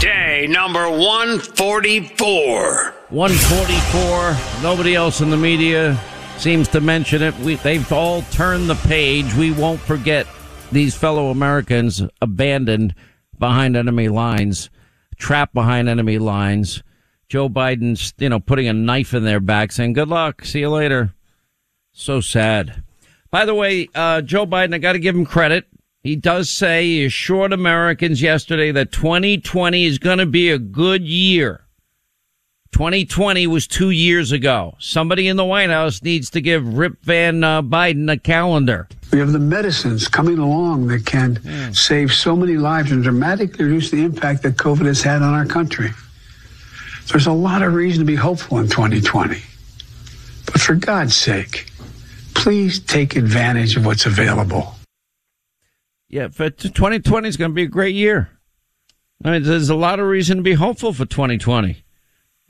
Day number 144. 144. Nobody else in the media seems to mention it. We, they've all turned the page. We won't forget these fellow Americans abandoned behind enemy lines, trapped behind enemy lines. Joe Biden's, you know, putting a knife in their back saying, good luck. See you later. So sad. By the way, uh, Joe Biden, I got to give him credit. He does say he assured Americans yesterday that 2020 is going to be a good year. 2020 was two years ago. Somebody in the White House needs to give Rip Van uh, Biden a calendar. We have the medicines coming along that can save so many lives and dramatically reduce the impact that COVID has had on our country. There's a lot of reason to be hopeful in 2020. But for God's sake, please take advantage of what's available. Yeah, for 2020 is going to be a great year. I mean, there's a lot of reason to be hopeful for 2020.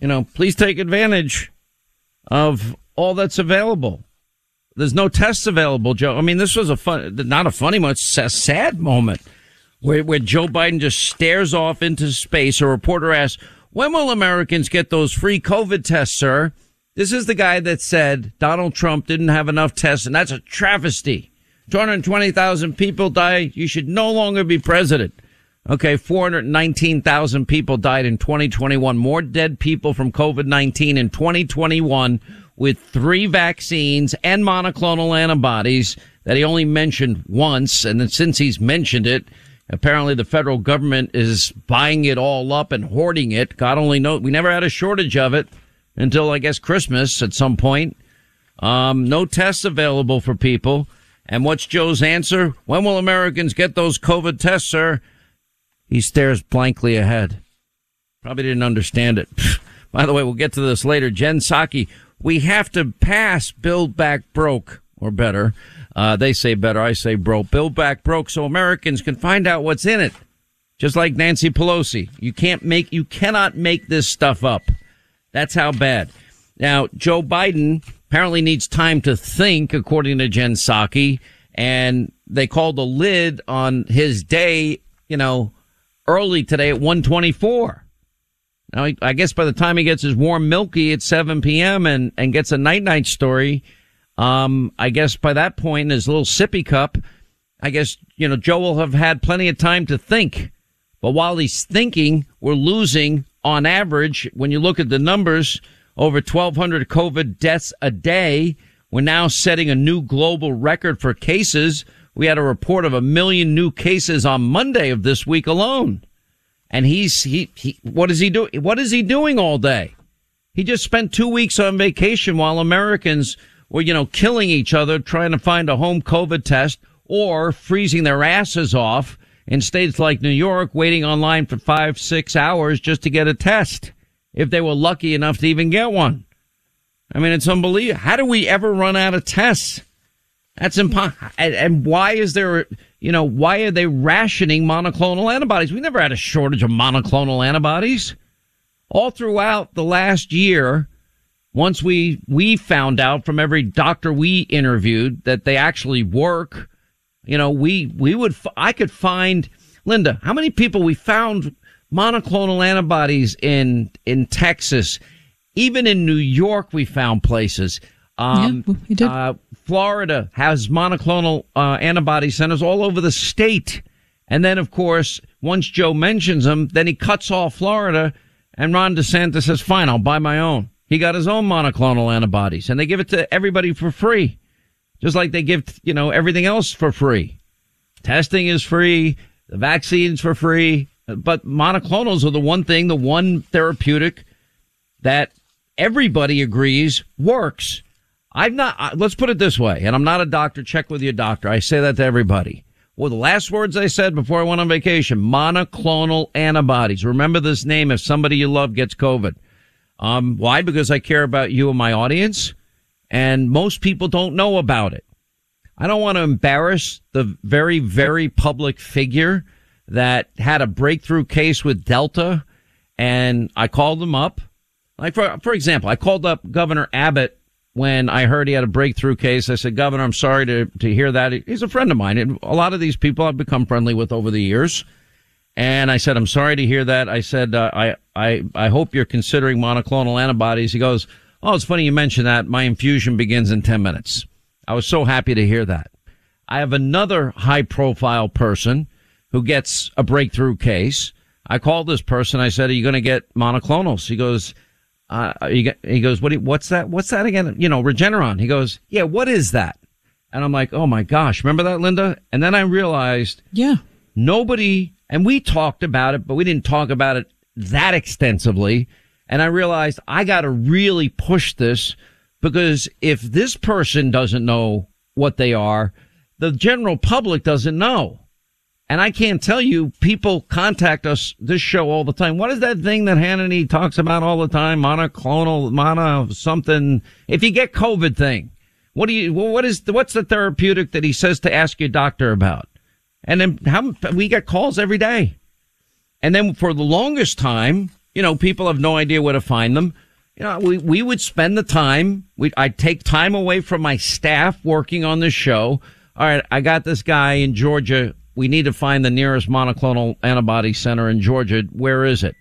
You know, please take advantage of all that's available. There's no tests available, Joe. I mean, this was a fun, not a funny moment, it's a sad moment where, where Joe Biden just stares off into space. A reporter asks, when will Americans get those free COVID tests, sir? This is the guy that said Donald Trump didn't have enough tests, and that's a travesty. 220,000 people die. You should no longer be president. Okay, 419,000 people died in 2021. More dead people from COVID-19 in 2021 with three vaccines and monoclonal antibodies that he only mentioned once. And then since he's mentioned it, apparently the federal government is buying it all up and hoarding it. God only knows. We never had a shortage of it until I guess Christmas at some point. Um, no tests available for people. And what's Joe's answer? When will Americans get those COVID tests, sir? He stares blankly ahead. Probably didn't understand it. By the way, we'll get to this later. Jen Psaki, we have to pass Build Back Broke, or better. Uh, they say better, I say broke. Build Back Broke so Americans can find out what's in it. Just like Nancy Pelosi. You can't make, you cannot make this stuff up. That's how bad. Now, Joe Biden apparently needs time to think, according to Jen Psaki, and they called the lid on his day, you know, early today at 124. Now, I guess by the time he gets his warm milky at 7 p.m. and, and gets a night night story, um, I guess by that point in his little sippy cup, I guess, you know, Joe will have had plenty of time to think. But while he's thinking, we're losing on average. When you look at the numbers, over 1200 COVID deaths a day. We're now setting a new global record for cases. We had a report of a million new cases on Monday of this week alone. And he's, he, he, what is he doing? What is he doing all day? He just spent two weeks on vacation while Americans were, you know, killing each other trying to find a home COVID test or freezing their asses off in states like New York, waiting online for five, six hours just to get a test if they were lucky enough to even get one. I mean, it's unbelievable. How do we ever run out of tests? That's impossible. And, and why is there, you know, why are they rationing monoclonal antibodies? We never had a shortage of monoclonal antibodies. All throughout the last year, once we, we found out from every doctor we interviewed that they actually work, you know, we, we would, I could find, Linda, how many people we found monoclonal antibodies in, in Texas, even in New York, we found places. Um, yeah, we did. Uh, Florida has monoclonal uh, antibody centers all over the state. And then, of course, once Joe mentions them, then he cuts off Florida and Ron DeSantis says, fine, I'll buy my own. He got his own monoclonal antibodies and they give it to everybody for free. Just like they give, you know, everything else for free. Testing is free. The vaccines for free. But monoclonals are the one thing, the one therapeutic that everybody agrees works. I've not, let's put it this way, and I'm not a doctor, check with your doctor. I say that to everybody. Well, the last words I said before I went on vacation, monoclonal antibodies. Remember this name if somebody you love gets COVID. Um, why? Because I care about you and my audience, and most people don't know about it. I don't want to embarrass the very, very public figure that had a breakthrough case with Delta, and I called them up. Like for for example, I called up Governor Abbott when I heard he had a breakthrough case. I said, Governor, I'm sorry to, to hear that. He's a friend of mine. And a lot of these people I've become friendly with over the years. And I said, I'm sorry to hear that. I said, uh, I, I, I hope you're considering monoclonal antibodies. He goes, Oh, it's funny you mentioned that. My infusion begins in 10 minutes. I was so happy to hear that. I have another high profile person who gets a breakthrough case. I called this person. I said, are you going to get monoclonals? He goes, uh, he goes, what, you, what's that? What's that again? You know, Regeneron. He goes, yeah, what is that? And I'm like, oh my gosh, remember that, Linda? And then I realized, yeah, nobody, and we talked about it, but we didn't talk about it that extensively. And I realized I got to really push this because if this person doesn't know what they are, the general public doesn't know. And I can't tell you, people contact us this show all the time. What is that thing that Hannity talks about all the time? Monoclonal, mono something. If you get COVID thing, what do you, what is, what's the therapeutic that he says to ask your doctor about? And then how, we get calls every day. And then for the longest time, you know, people have no idea where to find them. You know, we, we would spend the time. We, I'd take time away from my staff working on this show. All right. I got this guy in Georgia we need to find the nearest monoclonal antibody center in Georgia. Where is it?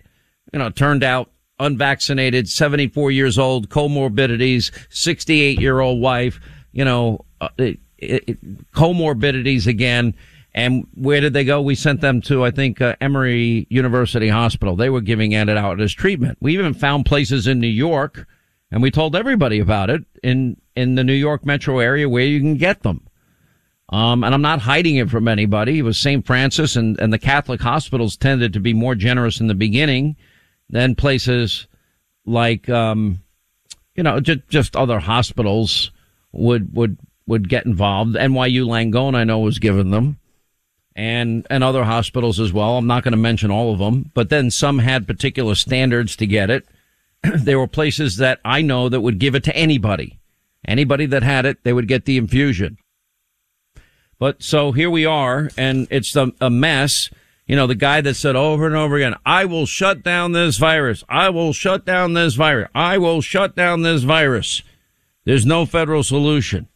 You know, turned out unvaccinated, 74 years old, comorbidities, 68 year old wife, you know, uh, it, it, comorbidities again. And where did they go? We sent them to, I think, uh, Emory University Hospital. They were giving it out as treatment. We even found places in New York and we told everybody about it in, in the New York metro area where you can get them. Um, and I'm not hiding it from anybody. It was St. Francis and, and the Catholic hospitals tended to be more generous in the beginning than places like, um, you know, just, just other hospitals would, would, would get involved. NYU Langone, I know, was given them and, and other hospitals as well. I'm not going to mention all of them, but then some had particular standards to get it. there were places that I know that would give it to anybody. Anybody that had it, they would get the infusion. But so here we are, and it's a, mess. You know, the guy that said over and over again, I will shut down this virus. I will shut down this virus. I will shut down this virus. There's no federal solution.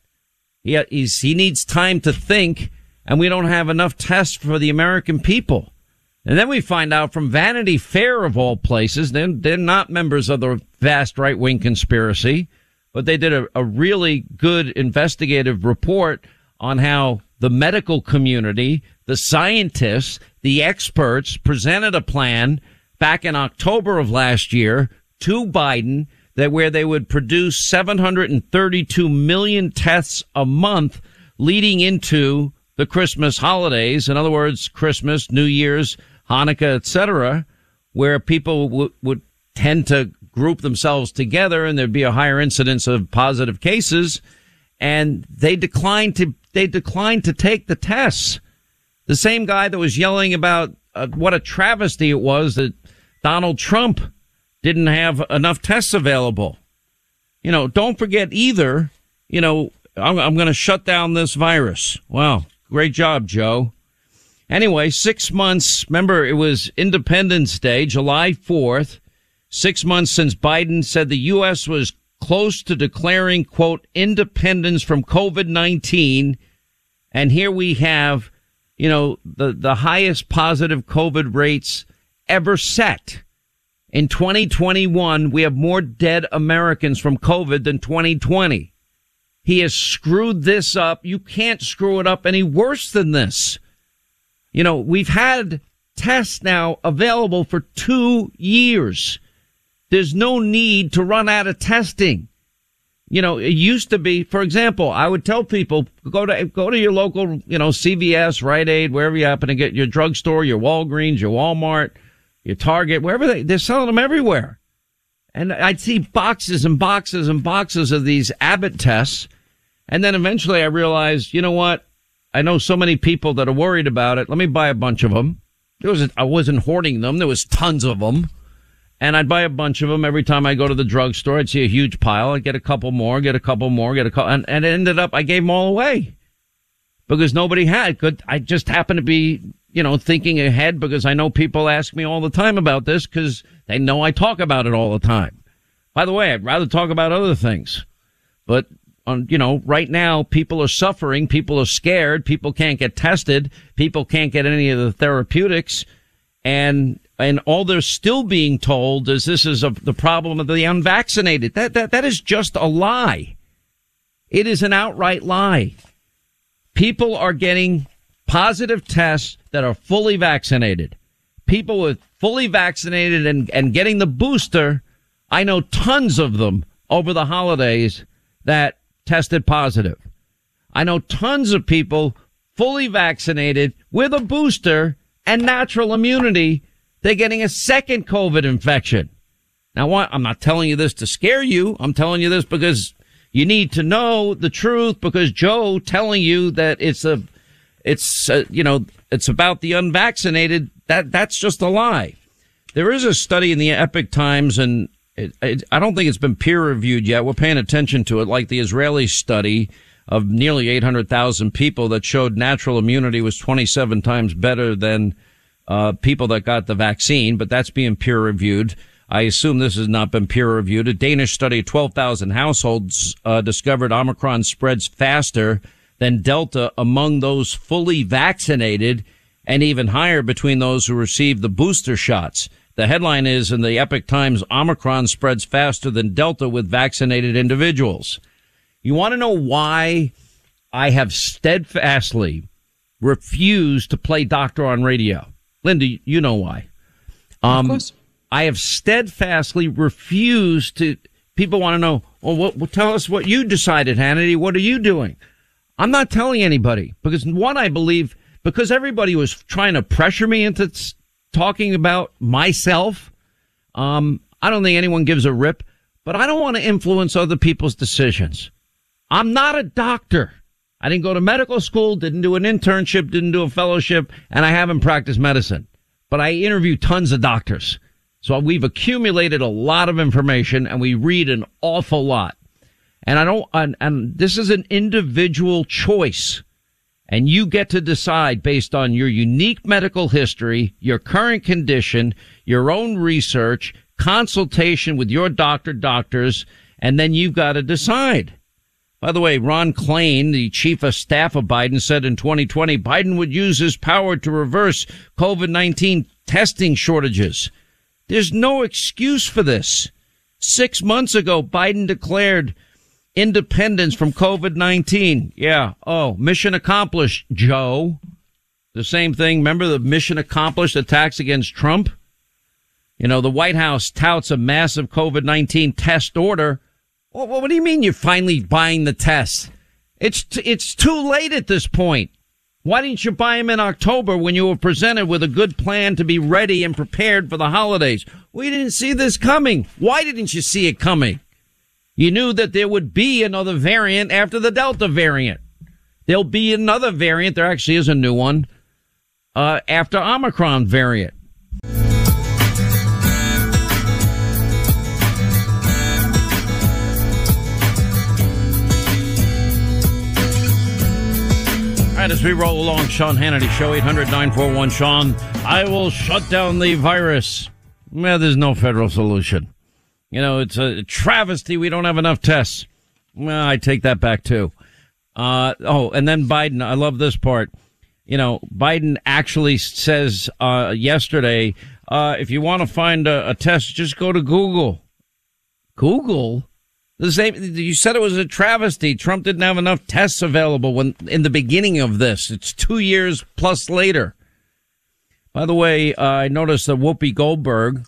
He, he needs time to think, and we don't have enough tests for the American people. And then we find out from Vanity Fair of all places, they're, they're not members of the vast right wing conspiracy, but they did a, a really good investigative report on how the medical community, the scientists, the experts presented a plan back in October of last year to Biden that where they would produce 732 million tests a month leading into the Christmas holidays. In other words, Christmas, New Year's, Hanukkah, etc., where people w- would tend to group themselves together and there'd be a higher incidence of positive cases. And they declined to they declined to take the tests. The same guy that was yelling about uh, what a travesty it was that Donald Trump didn't have enough tests available. You know, don't forget either, you know, I'm, I'm going to shut down this virus. Wow. Great job, Joe. Anyway, six months. Remember, it was Independence Day, July 4th. Six months since Biden said the U.S. was close to declaring, quote, independence from COVID-19. And here we have, you know, the, the highest positive COVID rates ever set. In 2021, we have more dead Americans from COVID than 2020. He has screwed this up. You can't screw it up any worse than this. You know, we've had tests now available for two years. There's no need to run out of testing. You know, it used to be, for example, I would tell people, go to, go to your local, you know, CVS, Rite Aid, wherever you happen to get your drugstore, your Walgreens, your Walmart, your Target, wherever they, they're selling them everywhere. And I'd see boxes and boxes and boxes of these Abbott tests. And then eventually I realized, you know what? I know so many people that are worried about it. Let me buy a bunch of them. There was, I wasn't hoarding them. There was tons of them and I'd buy a bunch of them every time I go to the drugstore. I'd see a huge pile. I'd get a couple more, get a couple more, get a couple, and, and it ended up I gave them all away because nobody had. Could I just happened to be, you know, thinking ahead because I know people ask me all the time about this because they know I talk about it all the time. By the way, I'd rather talk about other things, but on, you know, right now people are suffering. People are scared. People can't get tested. People can't get any of the therapeutics And, and all they're still being told is this is a, the problem of the unvaccinated. That, that, that is just a lie. It is an outright lie. People are getting positive tests that are fully vaccinated. People with fully vaccinated and, and getting the booster, I know tons of them over the holidays that tested positive. I know tons of people fully vaccinated with a booster and natural immunity. They're getting a second COVID infection. Now? I'm not telling you this to scare you. I'm telling you this because you need to know the truth because Joe telling you that it's a, it's, uh, you know, it's about the unvaccinated. That, that's just a lie. There is a study in the Epoch Times and it, it, I don't think it's been peer reviewed yet. We're paying attention to it, like the Israeli study of nearly 800,000 people that showed natural immunity was 27 times better than uh, people that got the vaccine, but that's being peer reviewed. I assume this has not been peer reviewed. A Danish study of 12,000 households uh, discovered Omicron spreads faster than Delta among those fully vaccinated and even higher between those who received the booster shots. The headline is in the Epoch Times, Omicron spreads faster than Delta with vaccinated individuals. You want to know why I have steadfastly refused to play doctor on radio? Linda, you know why. Um, of course. I have steadfastly refused to, people want to know, well, what, well, tell us what you decided, Hannity. What are you doing? I'm not telling anybody because one, I believe because everybody was trying to pressure me into talking about myself. Um, I don't think anyone gives a rip, but I don't want to influence other people's decisions. I'm not a doctor. I didn't go to medical school, didn't do an internship, didn't do a fellowship, and I haven't practiced medicine. But I interview tons of doctors. So we've accumulated a lot of information and we read an awful lot. And I don't, and, and this is an individual choice. And you get to decide based on your unique medical history, your current condition, your own research, consultation with your doctor, doctors, and then you've got to decide. By the way, Ron Klain, the chief of staff of Biden, said in 2020 Biden would use his power to reverse COVID-19 testing shortages. There's no excuse for this. Six months ago, Biden declared independence from COVID-19. Yeah. Oh, mission accomplished, Joe. The same thing. Remember the mission accomplished attacks against Trump? You know, the White House touts a massive COVID-19 test order. Well, what do you mean you're finally buying the tests? It's, t- it's too late at this point. Why didn't you buy them in October when you were presented with a good plan to be ready and prepared for the holidays? We didn't see this coming. Why didn't you see it coming? You knew that there would be another variant after the Delta variant. There'll be another variant. There actually is a new one, uh, after Omicron variant. Right, as we roll along, Sean Hannity Show, 800 941 Sean. I will shut down the virus. Well, there's no federal solution. You know, it's a travesty. We don't have enough tests. Well, I take that back too. Uh, oh, and then Biden. I love this part. You know, Biden actually says, uh, yesterday, uh, if you want to find a, a, test, just go to Google. Google? The same, you said it was a travesty. Trump didn't have enough tests available when, in the beginning of this. It's two years plus later. By the way, uh, I noticed that Whoopi Goldberg,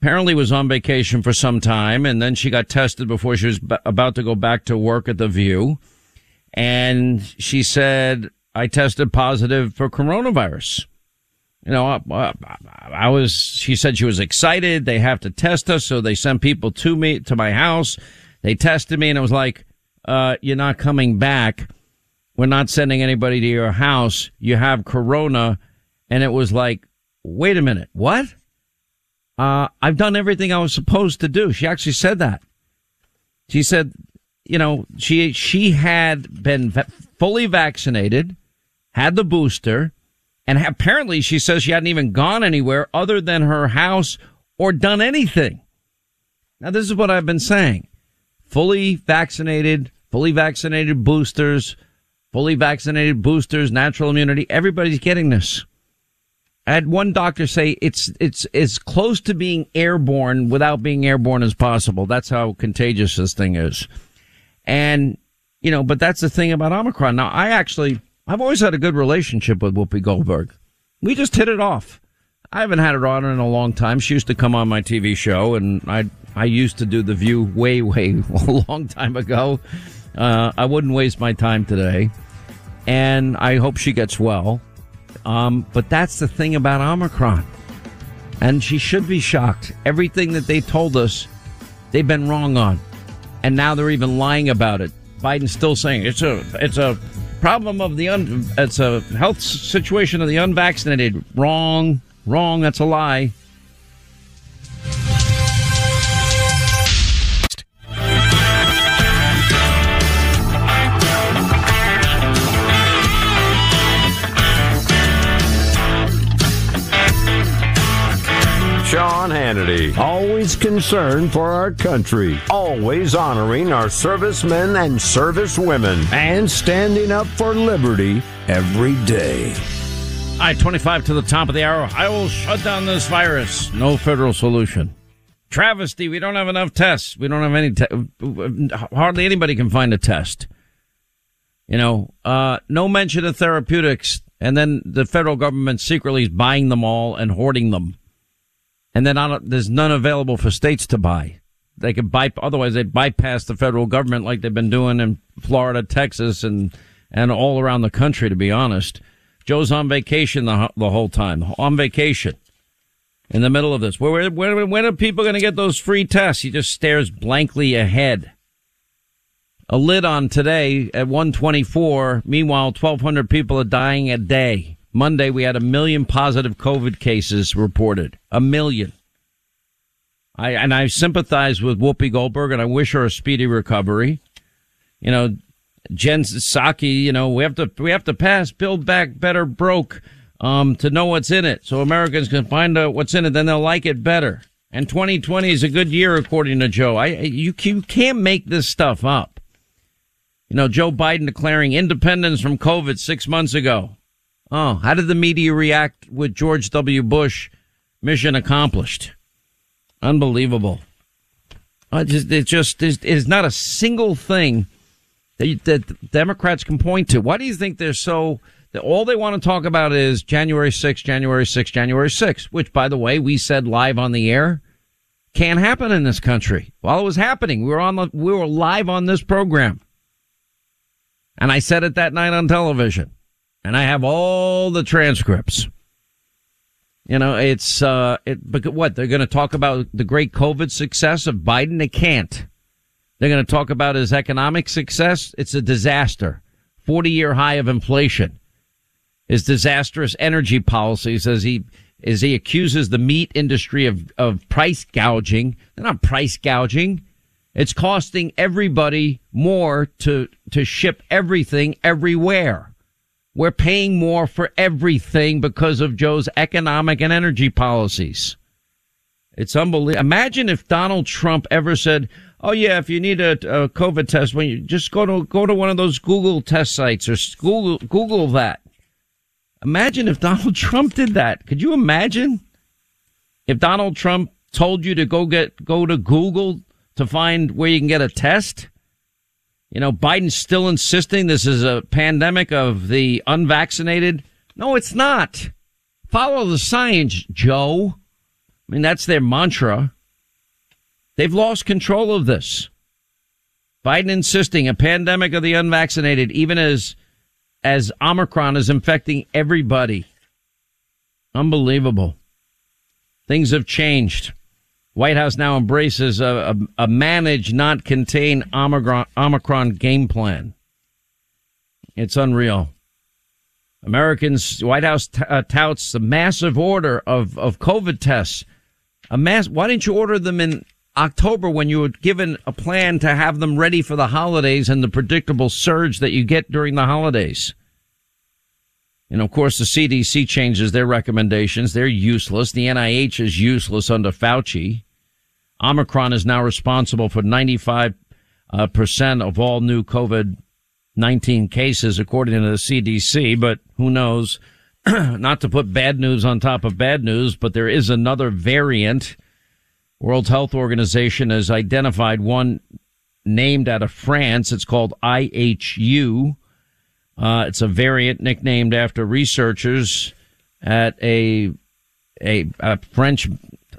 apparently was on vacation for some time and then she got tested before she was b- about to go back to work at the View. And she said, I tested positive for coronavirus. You know, I, I, was, she said she was excited. They have to test us. So they sent people to me, to my house. They tested me and it was like, uh, you're not coming back. We're not sending anybody to your house. You have corona. And it was like, wait a minute. What? uh, I've done everything I was supposed to do. She actually said that. She said, you know, she, she had been fully vaccinated, had the booster, and apparently she says she hadn't even gone anywhere other than her house or done anything. Now, this is what I've been saying. Fully vaccinated, fully vaccinated boosters, fully vaccinated boosters, natural immunity. Everybody's getting this. I had one doctor say it's it's as close to being airborne without being airborne as possible. That's how contagious this thing is. And you know, but that's the thing about Omicron. Now, I actually I've always had a good relationship with Whoopi Goldberg. We just hit it off. I haven't had her on in a long time. She used to come on my TV show, and I I used to do the View way way a long time ago. Uh, I wouldn't waste my time today, and I hope she gets well. Um, but that's the thing about Omicron. And she should be shocked. Everything that they told us, they've been wrong on. And now they're even lying about it. Biden's still saying it's a it's a problem of the un, it's a health situation of the unvaccinated. Wrong, wrong. That's a lie. Sean Hannity. Always concerned for our country. Always honoring our servicemen and servicewomen. And standing up for liberty every day. Right, 25 to the top of the hour. I will shut down this virus. No federal solution. Travesty. We don't have enough tests. We don't have any, te- hardly anybody can find a test. You know, uh, no mention of therapeutics. And then the federal government secretly is buying them all and hoarding them and then there's none available for states to buy. They could buy, otherwise they'd bypass the federal government like they've been doing in Florida, Texas, and, and all around the country, to be honest. Joe's on vacation the, the whole time, on vacation in the middle of this. Where, where, when are people going to get those free tests? He just stares blankly ahead. A lid on today at 124. Meanwhile, 1,200 people are dying a day. Monday, we had a million positive COVID cases reported. A million. I, and I sympathize with Whoopi Goldberg and I wish her a speedy recovery. You know, Jen Psaki, you know, we have to, we have to pass Build Back Better broke, um, to know what's in it. So Americans can find out what's in it, then they'll like it better. And 2020 is a good year, according to Joe. I, you, you can't make this stuff up. You know, Joe Biden declaring independence from COVID six months ago. Oh, how did the media react with George W. Bush? Mission accomplished. Unbelievable. Uh, just, it just is not a single thing that, that Democrats can point to. Why do you think they're so? All they want to talk about is January 6th, January 6th, January 6th, which, by the way, we said live on the air can't happen in this country. While it was happening, we were on the, we were live on this program. And I said it that night on television and I have all the transcripts. You know, it's uh, it. But what they're going to talk about the great COVID success of Biden? They can't. They're going to talk about his economic success. It's a disaster. Forty-year high of inflation. His disastrous energy policies as he as he accuses the meat industry of of price gouging. They're not price gouging. It's costing everybody more to to ship everything everywhere. We're paying more for everything because of Joe's economic and energy policies. It's unbelievable. Imagine if Donald Trump ever said, "Oh yeah, if you need a, a COVID test, when you just go to go to one of those Google test sites or Google Google that." Imagine if Donald Trump did that. Could you imagine if Donald Trump told you to go get go to Google to find where you can get a test? You know, Biden's still insisting this is a pandemic of the unvaccinated. No, it's not. Follow the science, Joe. I mean, that's their mantra. They've lost control of this. Biden insisting a pandemic of the unvaccinated, even as, as Omicron is infecting everybody. Unbelievable. Things have changed. White House now embraces a, a, a manage, not contain Omicron, Omicron game plan. It's unreal. Americans, White House t- uh, touts a massive order of, of COVID tests. A mass, why didn't you order them in October when you were given a plan to have them ready for the holidays and the predictable surge that you get during the holidays? And of course, the CDC changes their recommendations. They're useless. The NIH is useless under Fauci. Omicron is now responsible for 95 uh, percent of all new COVID 19 cases, according to the CDC, but who knows? not to put bad news on top of bad news, but there is another variant. World Health Organization has identified one named out of France. It's called IHU. Uh, it's a variant nicknamed after researchers at a, a, a French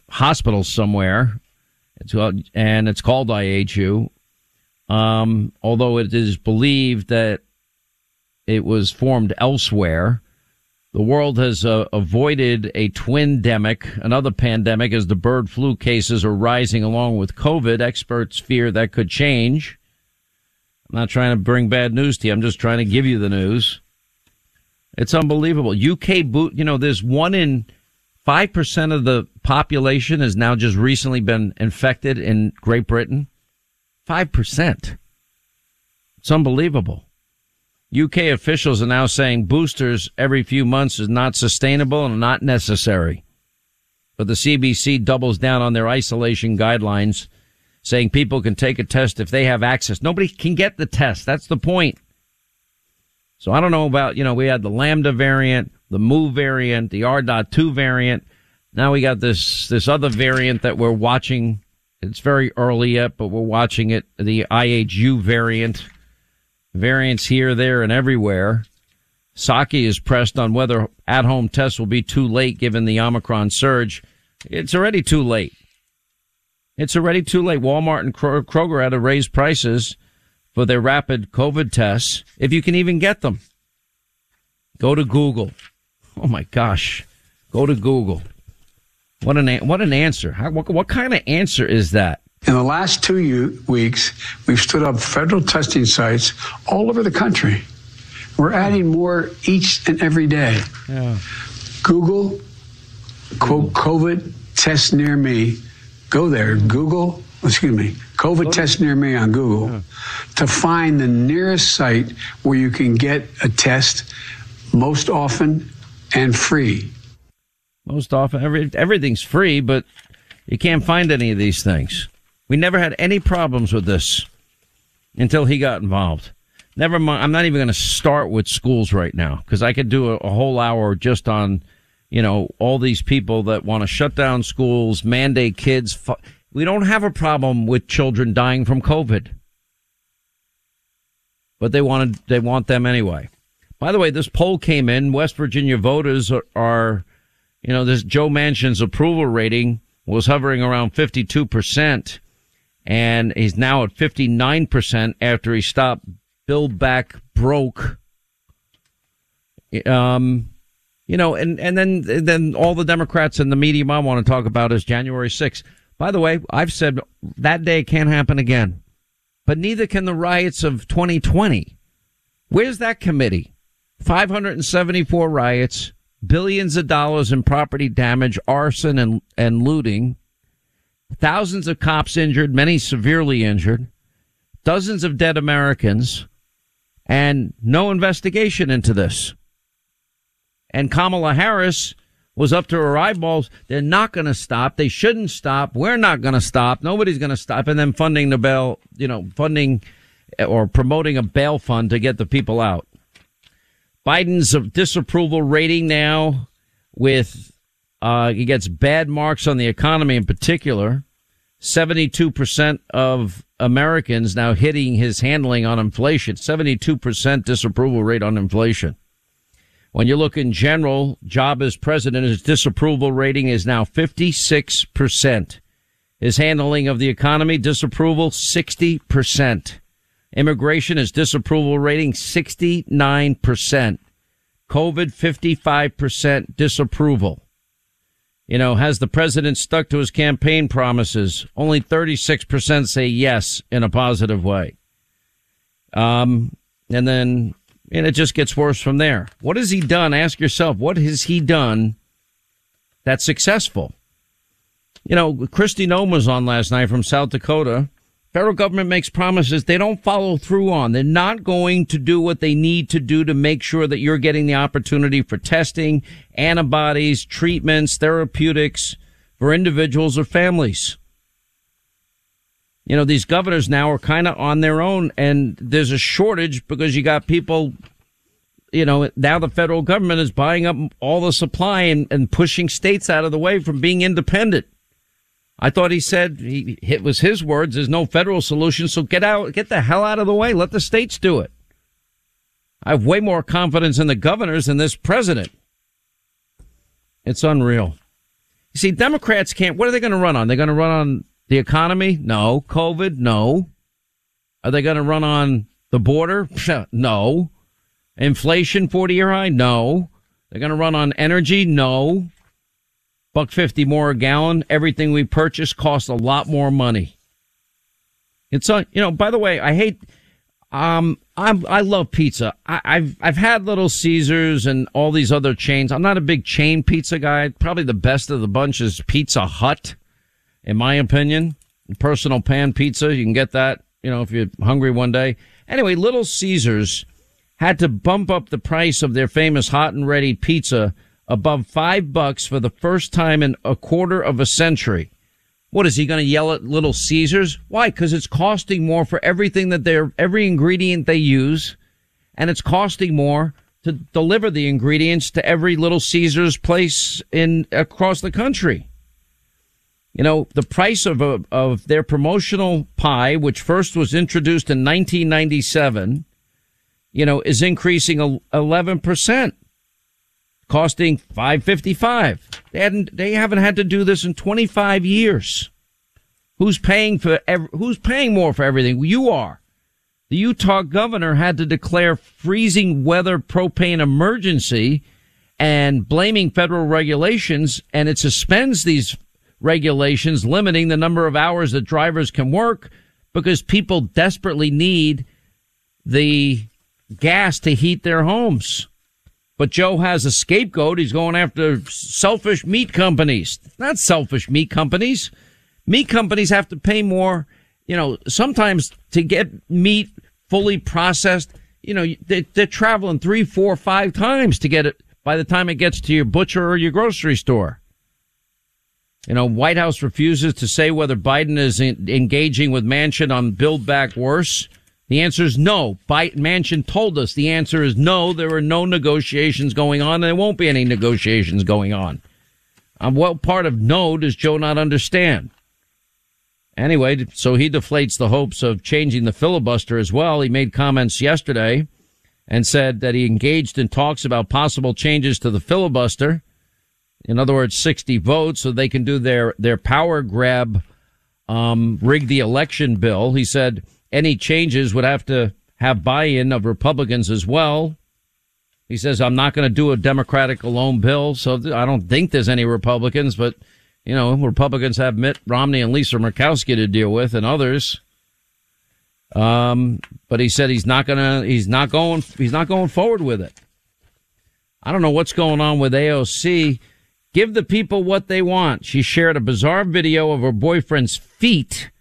hospital somewhere. It's and it's called IHU. Um, although it is believed that it was formed elsewhere. The world has uh, avoided a twindemic, another pandemic, as the bird flu cases are rising along with COVID. Experts fear that could change. I'm not trying to bring bad news to you. I'm just trying to give you the news. It's unbelievable. UK boot, you know, there's one in 5% of the population has now just recently been infected in Great Britain. 5%. It's unbelievable. UK officials are now saying boosters every few months is not sustainable and not necessary. But the CDC doubles down on their isolation guidelines, saying people can take a test if they have access. Nobody can get the test. That's the point. So I don't know about, you know, we had the Lambda variant, the Mu variant, the R.2 variant. Now we got this, this other variant that we're watching. It's very early yet, but we're watching it, the IHU variant variants here, there, and everywhere. Psaki is pressed on whether at-home tests will be too late given the Omicron surge. It's already too late. It's already too late. Walmart and Kroger had to raise prices for their rapid COVID tests, if you can even get them. Go to Google. Oh my gosh. Go to Google. What an, what an answer. How, what, what kind of answer is that? In the last two weeks, we've stood up federal testing sites all over the country. We're adding more each and every day. Yeah. Google, quote, COVID test near me. Go there, hmm. Google, excuse me, COVID test near me on Google yeah. to find the nearest site where you can get a test most often and free. Most often, every, everything's free, but you can't find any of these things. We never had any problems with this until he got involved. Never mind. I'm not even going to start with schools right now because I could do a, a, whole hour just on, you know, all these people that want to shut down schools, mandate kids. We don't have a problem with children dying from COVID, but they wanted, they want them anyway. By the way, this poll came in. West Virginia voters are, are you know, this Joe Manchin's approval rating was hovering around 52 percent and he's now at 59% after he stopped Build Back Broke. Um, you know, and, and then, then all the Democrats and the media I want to talk about is January 6th. By the way, I've said that day can't happen again, but neither can the riots of 2020. Where's that committee? 574 riots, billions of dollars in property damage, arson and, and looting. Thousands of cops injured, many severely injured, dozens of dead Americans, and no investigation into this. And Kamala Harris was up to her eyeballs. They're not going to stop. They shouldn't stop. We're not going to stop. Nobody's going to stop. And then funding the bail, you know, funding eh, or promoting a bail fund to get the people out. Biden's disapproval rating now with uh, he gets bad marks on the economy in particular. 72% of Americans now hitting his handling on inflation. 72% disapproval rate on inflation. When you look in general, job as president, his disapproval rating is now 56%. His handling of the economy, disapproval, 60%. Immigration, his disapproval rating, 69%. COVID, 55% disapproval. You know, has the president stuck to his campaign promises? Only 36% say yes in a positive way. Um, and then, and it just gets worse from there. What has he done? Ask yourself, what has he done that's successful? You know, Kristi Noem was on last night from South Dakota federal government makes promises they don't follow through on. They're not going to do what they need to do to make sure that you're getting the opportunity for testing, antibodies, treatments, therapeutics for individuals or families. You know, these governors now are kind of on their own and there's a shortage because you got people you know, now the federal government is buying up all the supply and, and pushing states out of the way from being independent. I thought he said he, it was his words. There's no federal solution. So get out, get the hell out of the way. Let the states do it. I have way more confidence in the governors than this president. It's unreal. You see, Democrats can't, what are they going to run on? They're going to run on the economy? No. COVID? No. Are they going to run on the border? No. Inflation 40 year high? No. They're going to run on energy? No. Buck 50 more a gallon. Everything we purchase costs a lot more money. It's, uh, you know, by the way, I hate, um, I'm, I love pizza. I, I've, I've had Little Caesars and all these other chains. I'm not a big chain pizza guy. Probably the best of the bunch is Pizza Hut, in my opinion. Personal pan pizza. You can get that, you know, if you're hungry one day. Anyway, Little Caesars had to bump up the price of their famous hot and ready pizza above five bucks for the first time in a quarter of a century. What is he going to yell at Little Caesars? Why? Because it's costing more for everything that they're, every ingredient they use, and it's costing more to deliver the ingredients to every Little Caesars place in across the country. You know, the price of a, of their promotional pie, which first was introduced in 1997, you know, is increasing 11% costing 555. They hadn't, they haven't had to do this in 25 years. Who's paying for, who's paying more for everything? You are. The Utah governor had to declare freezing weather propane emergency and blaming federal regulations and it suspends these regulations limiting the number of hours that drivers can work because people desperately need the gas to heat their homes. But Joe has a scapegoat. He's going after selfish meat companies. Not selfish meat companies. Meat companies have to pay more, you know, sometimes to get meat fully processed. You know, they, they're traveling three, four, five times to get it by the time it gets to your butcher or your grocery store. You know, White House refuses to say whether Biden is engaging with Manchin on Build Back Worse. The answer is no. Biden Manchin told us the answer is no. There are no negotiations going on, and there won't be any negotiations going on. Um, what part of no does Joe not understand? Anyway, so he deflates the hopes of changing the filibuster as well. He made comments yesterday and said that he engaged in talks about possible changes to the filibuster. In other words, 60 votes so they can do their, their power grab, um, rig the election bill. He said, any changes would have to have buy-in of Republicans as well. He says, I'm not going to do a Democratic alone bill. So I don't think there's any Republicans, but you know, Republicans have Mitt Romney and Lisa Murkowski to deal with and others. Um, but he said he's not gonna, he's not going, he's not going forward with it. I don't know what's going on with AOC. Give the people what they want. She shared a bizarre video of her boyfriend's feet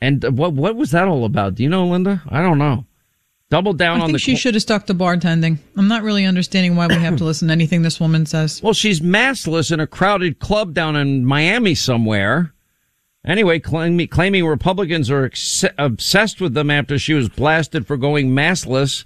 and what what was that all about? Do you know, Linda? I don't know. Double down I on the. she should have stuck to bartending. I'm not really understanding why we have to listen to anything this woman says. Well, she's maskless in a crowded club down in Miami somewhere. Anyway, claiming, claiming Republicans are ex- obsessed with them after she was blasted for going maskless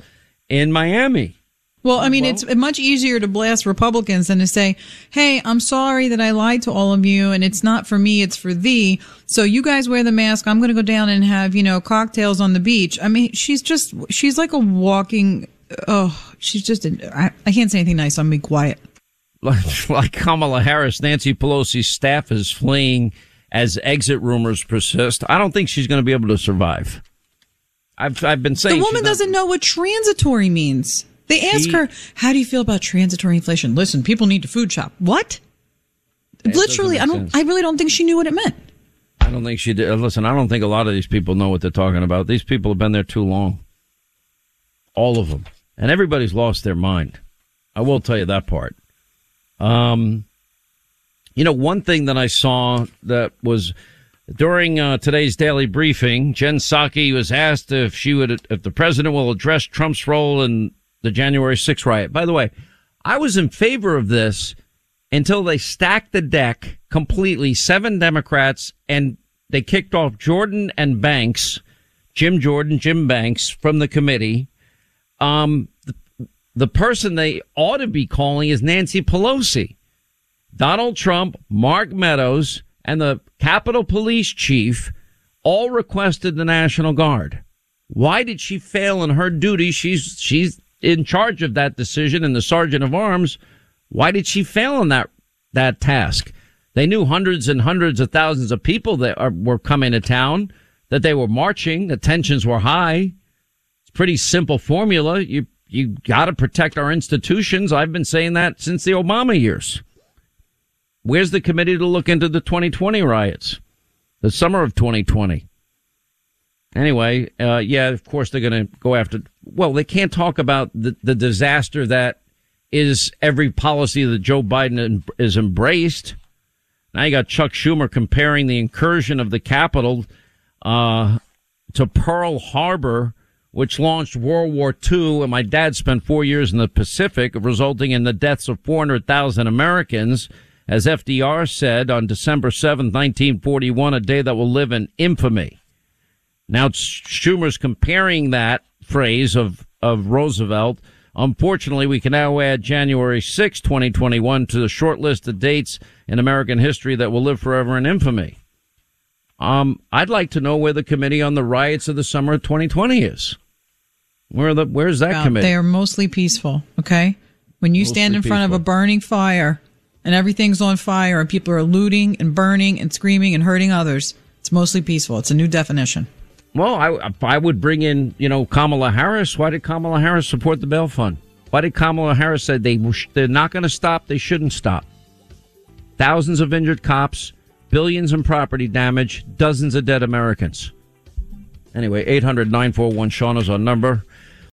in Miami. Well, I mean, well, it's much easier to blast Republicans than to say, Hey, I'm sorry that I lied to all of you and it's not for me, it's for thee. So you guys wear the mask. I'm going to go down and have, you know, cocktails on the beach. I mean, she's just, she's like a walking, oh, she's just, I, I can't say anything nice. I'm be quiet. Like, like Kamala Harris, Nancy Pelosi's staff is fleeing as exit rumors persist. I don't think she's going to be able to survive. I've, I've been saying the woman doesn't know what transitory means. They ask her, "How do you feel about transitory inflation?" Listen, people need to food shop. What? Literally, I don't. Sense. I really don't think she knew what it meant. I don't think she did. Uh, listen, I don't think a lot of these people know what they're talking about. These people have been there too long. All of them, and everybody's lost their mind. I will tell you that part. Um, you know, one thing that I saw that was during uh, today's daily briefing, Jen Psaki was asked if she would, if the president will address Trump's role in the January 6th riot. By the way, I was in favor of this until they stacked the deck completely, seven Democrats, and they kicked off Jordan and Banks, Jim Jordan, Jim Banks from the committee. Um, the person they ought to be calling is Nancy Pelosi. Donald Trump, Mark Meadows, and the Capitol Police Chief all requested the National Guard. Why did she fail in her duty? She's she's in charge of that decision and the Sergeant of Arms. Why did she fail in that that task? They knew hundreds and hundreds of thousands of people that are, were coming to town, that they were marching, the tensions were high. It's pretty simple formula. You you got to protect our institutions. I've been saying that since the Obama years. Where's the committee to look into the 2020 riots? The summer of 2020. Anyway, uh, yeah, of course they're going to go after, well, they can't talk about the, the disaster that is every policy that Joe Biden is embraced. Now you got Chuck Schumer comparing the incursion of the Capitol, uh, to Pearl Harbor, which launched World War II. And my dad spent four years in the Pacific, resulting in the deaths of 400,000 Americans as FDR said on December 7, 1941, a day that will live in infamy. Now Schumer's comparing that phrase of, of Roosevelt. Unfortunately, we can now add January 6, 2021 to the short list of dates in American history that will live forever in infamy. Um, I'd like to know where the committee on the riots of the summer of 2020 is. Where the where's that Well, committee? They are mostly peaceful. Okay, when you Mostly stand in front of a burning fire and everything's on fire and people are looting and burning and screaming and hurting others, it's mostly peaceful. It's a new definition. Well, I I would bring in you know Kamala Harris. Why did Kamala Harris support the bail fund? Why did Kamala Harris say they they're not going to stop? They shouldn't stop. Thousands of injured cops, billions in property damage, dozens of dead Americans. Anyway, 800 941 Sean is our number.